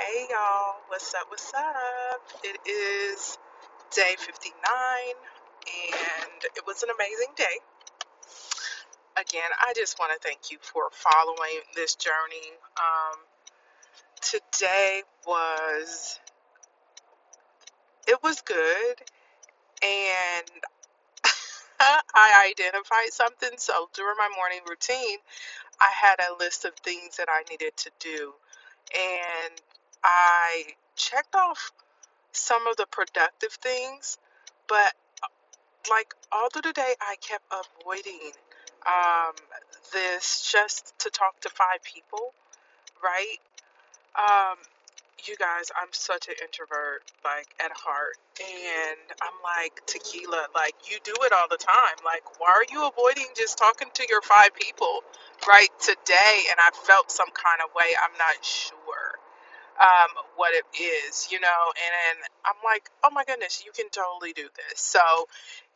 Hey y'all, what's up? What's up? It is day 59 and it was an amazing day. Again, I just want to thank you for following this journey. Um, today was, it was good and I identified something. So during my morning routine, I had a list of things that I needed to do and I checked off some of the productive things, but like all through the day, I kept avoiding um, this just to talk to five people, right? Um, you guys, I'm such an introvert, like at heart, and I'm like tequila, like you do it all the time. Like, why are you avoiding just talking to your five people, right? Today, and I felt some kind of way. I'm not sure um, what it is, you know, and, and I'm like, oh my goodness, you can totally do this. So,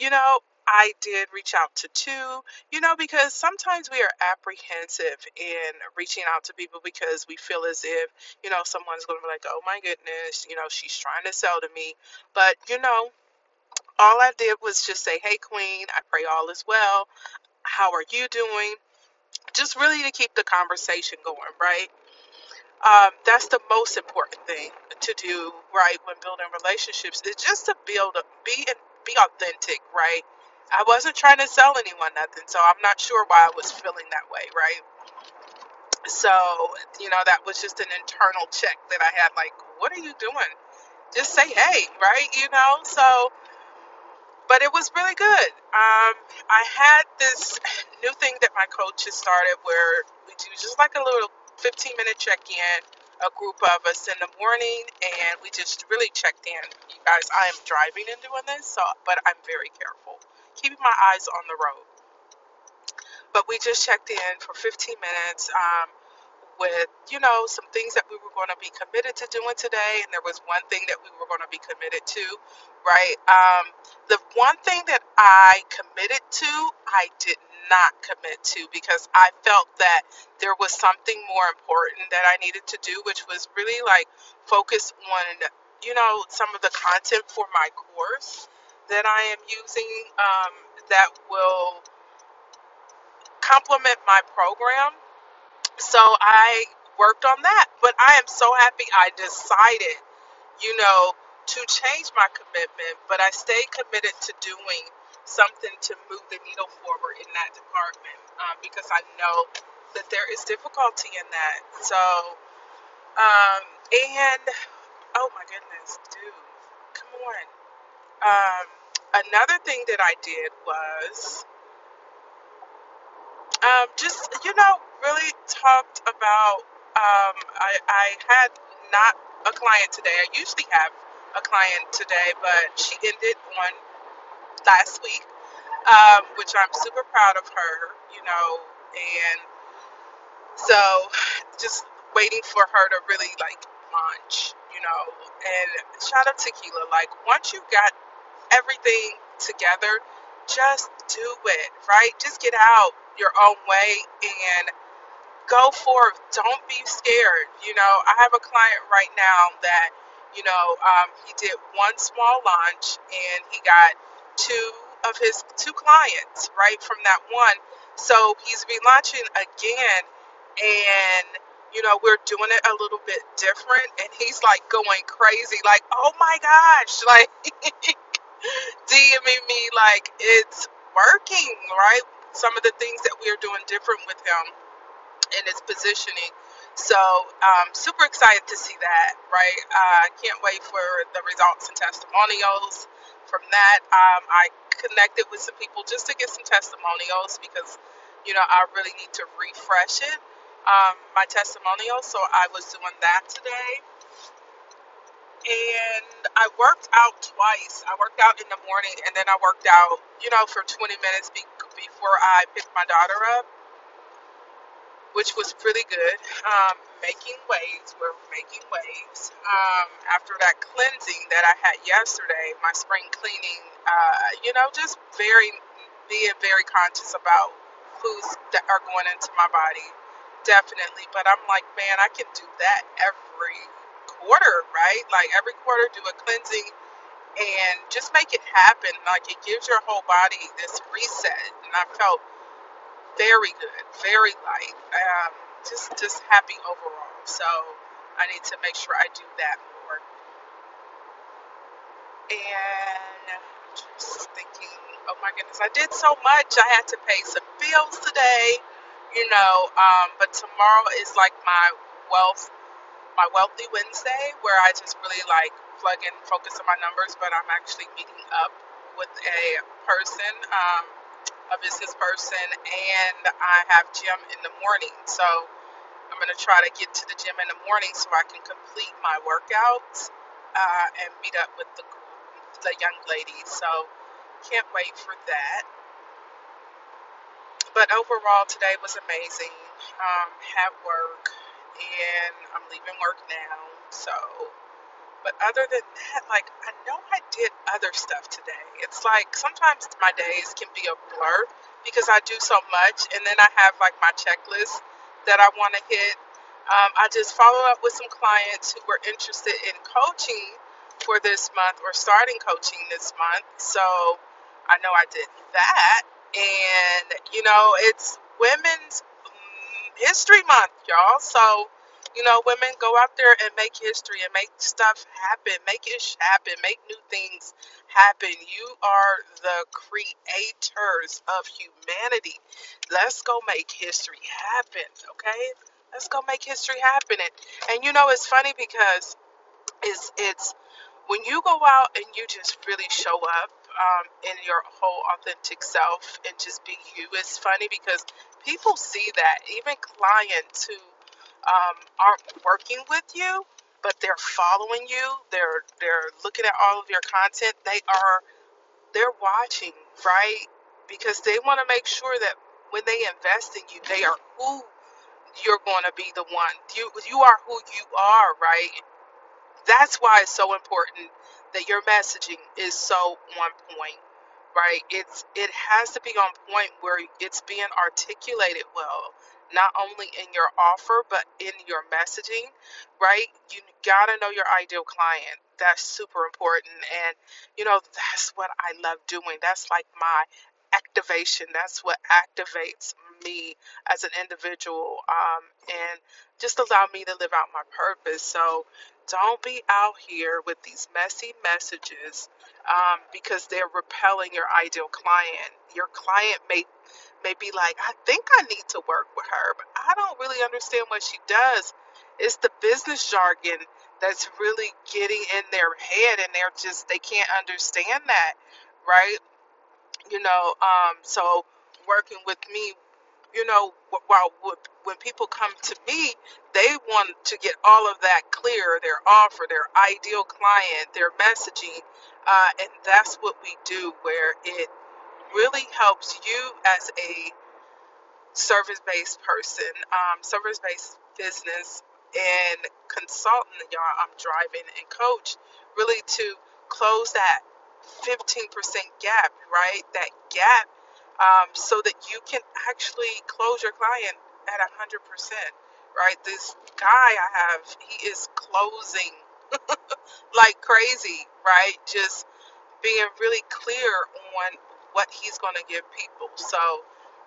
you know, I did reach out to two, you know, because sometimes we are apprehensive in reaching out to people because we feel as if, you know, someone's going to be like, oh my goodness, you know, she's trying to sell to me. But, you know, all I did was just say, hey, Queen, I pray all is well. How are you doing? Just really to keep the conversation going, right? Um, that's the most important thing to do right when building relationships is just to build a, be and be authentic right? I wasn't trying to sell anyone nothing so i'm not sure why i was feeling that way right? So you know that was just an internal check that i had like what are you doing? Just say hey right you know? So but it was really good. Um, I had this new thing that my coach has started where we do just like a little 15 minute check in, a group of us in the morning, and we just really checked in. You guys, I am driving and doing this, so but I'm very careful, keeping my eyes on the road. But we just checked in for 15 minutes. Um, with you know some things that we were going to be committed to doing today and there was one thing that we were going to be committed to right um, the one thing that i committed to i did not commit to because i felt that there was something more important that i needed to do which was really like focus on you know some of the content for my course that i am using um, that will complement my program so I worked on that. But I am so happy I decided, you know, to change my commitment, but I stayed committed to doing something to move the needle forward in that department um, because I know that there is difficulty in that. So, um, and oh my goodness, dude, come on. Um, another thing that I did was Um, just you know, really talked about. Um, I I had not a client today. I usually have a client today, but she ended one last week, um, which I'm super proud of her. You know, and so just waiting for her to really like launch. You know, and shout out to Tequila. Like once you got everything together, just do it, right? Just get out your own way and go forth. Don't be scared. You know, I have a client right now that, you know, um, he did one small launch and he got two of his two clients, right, from that one. So he's relaunching again and you know, we're doing it a little bit different and he's like going crazy, like, oh my gosh, like DMing me like it's working, right? Some of the things that we are doing different with him in his positioning. So, um, super excited to see that, right? I uh, can't wait for the results and testimonials from that. Um, I connected with some people just to get some testimonials because, you know, I really need to refresh it, um, my testimonial. So, I was doing that today and I worked out twice. I worked out in the morning, and then I worked out, you know, for 20 minutes be- before I picked my daughter up, which was pretty good. Um, making waves, we're making waves. Um, after that cleansing that I had yesterday, my spring cleaning, uh, you know, just very being very conscious about foods that are going into my body, definitely. But I'm like, man, I can do that every quarter, right? Like every quarter, do a cleansing and just make it happen. Like it gives your whole body this reset. And I felt very good, very light, um, just just happy overall. So I need to make sure I do that more. And just thinking, oh my goodness, I did so much. I had to pay some bills today, you know. Um, but tomorrow is like my wealth, my wealthy Wednesday, where I just really like plug in, focus on my numbers. But I'm actually meeting up with a person, um, a business person, and I have gym in the morning. So I'm gonna try to get to the gym in the morning so I can complete my workouts uh, and meet up with the the young ladies. So can't wait for that. But overall, today was amazing. Um, had work, and I'm leaving work now. So but other than that, like I know I did other stuff today. It's like sometimes my days can be a blur because I do so much, and then I have like my checklist that I want to hit. Um, I just follow up with some clients who were interested in coaching for this month or starting coaching this month. So I know I did that, and you know it's Women's mm, History Month, y'all. So you know, women go out there and make history and make stuff happen, make it happen, make new things happen. You are the creators of humanity. Let's go make history happen, okay? Let's go make history happen. And, and you know, it's funny because it's it's when you go out and you just really show up um, in your whole authentic self and just be you. It's funny because people see that. Even clients who um, aren't working with you, but they're following you. They're they're looking at all of your content. They are they're watching, right? Because they want to make sure that when they invest in you, they are who you're going to be the one. You you are who you are, right? That's why it's so important that your messaging is so on point, right? It's it has to be on point where it's being articulated well, not only in your offer but in your messaging, right? You got to know your ideal client. That's super important and you know that's what I love doing. That's like my activation. That's what activates me as an individual um, and just allow me to live out my purpose. So don't be out here with these messy messages um, because they're repelling your ideal client. Your client may may be like, I think I need to work with her, but I don't really understand what she does. It's the business jargon that's really getting in their head, and they're just they can't understand that, right? You know, um, so working with me you know, while when people come to me, they want to get all of that clear their offer, their ideal client, their messaging. Uh, and that's what we do, where it really helps you as a service based person, um, service based business, and consultant, y'all. I'm driving and coach really to close that 15% gap, right? That gap um, so that you can actually close your client at 100%, right? This guy I have, he is closing like crazy, right? Just being really clear on what he's going to give people. So,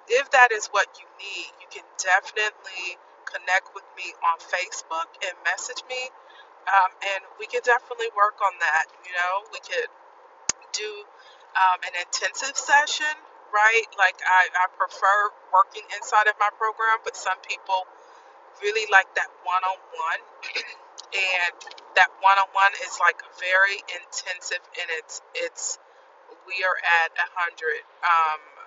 if that is what you need, you can definitely connect with me on Facebook and message me. Um, and we can definitely work on that. You know, we could do um, an intensive session, right? Like I, I prefer working inside of my program, but some people really like that one on one. And that one on one is like very intensive and it's it's we are at a hundred. Um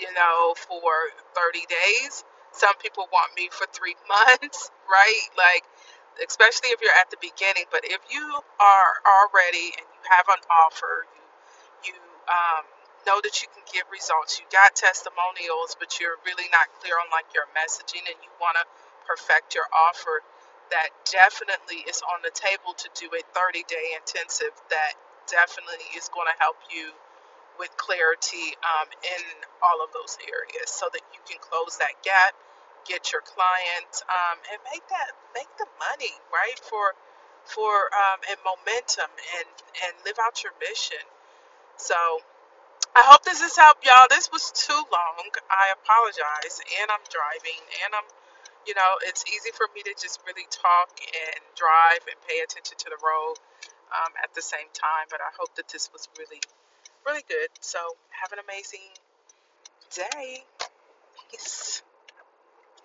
you know, for 30 days. Some people want me for three months, right? Like, especially if you're at the beginning. But if you are already and you have an offer, you, you um, know that you can get results, you got testimonials, but you're really not clear on like your messaging and you want to perfect your offer, that definitely is on the table to do a 30 day intensive. That definitely is going to help you with clarity um, in all of those areas so that you can close that gap get your clients, um, and make that make the money right for for um, and momentum and and live out your mission. So I hope this has helped y'all. This was too long. I apologize, and I'm driving, and I'm you know it's easy for me to just really talk and drive and pay attention to the road um, at the same time. But I hope that this was really really good. So have an amazing day. Peace.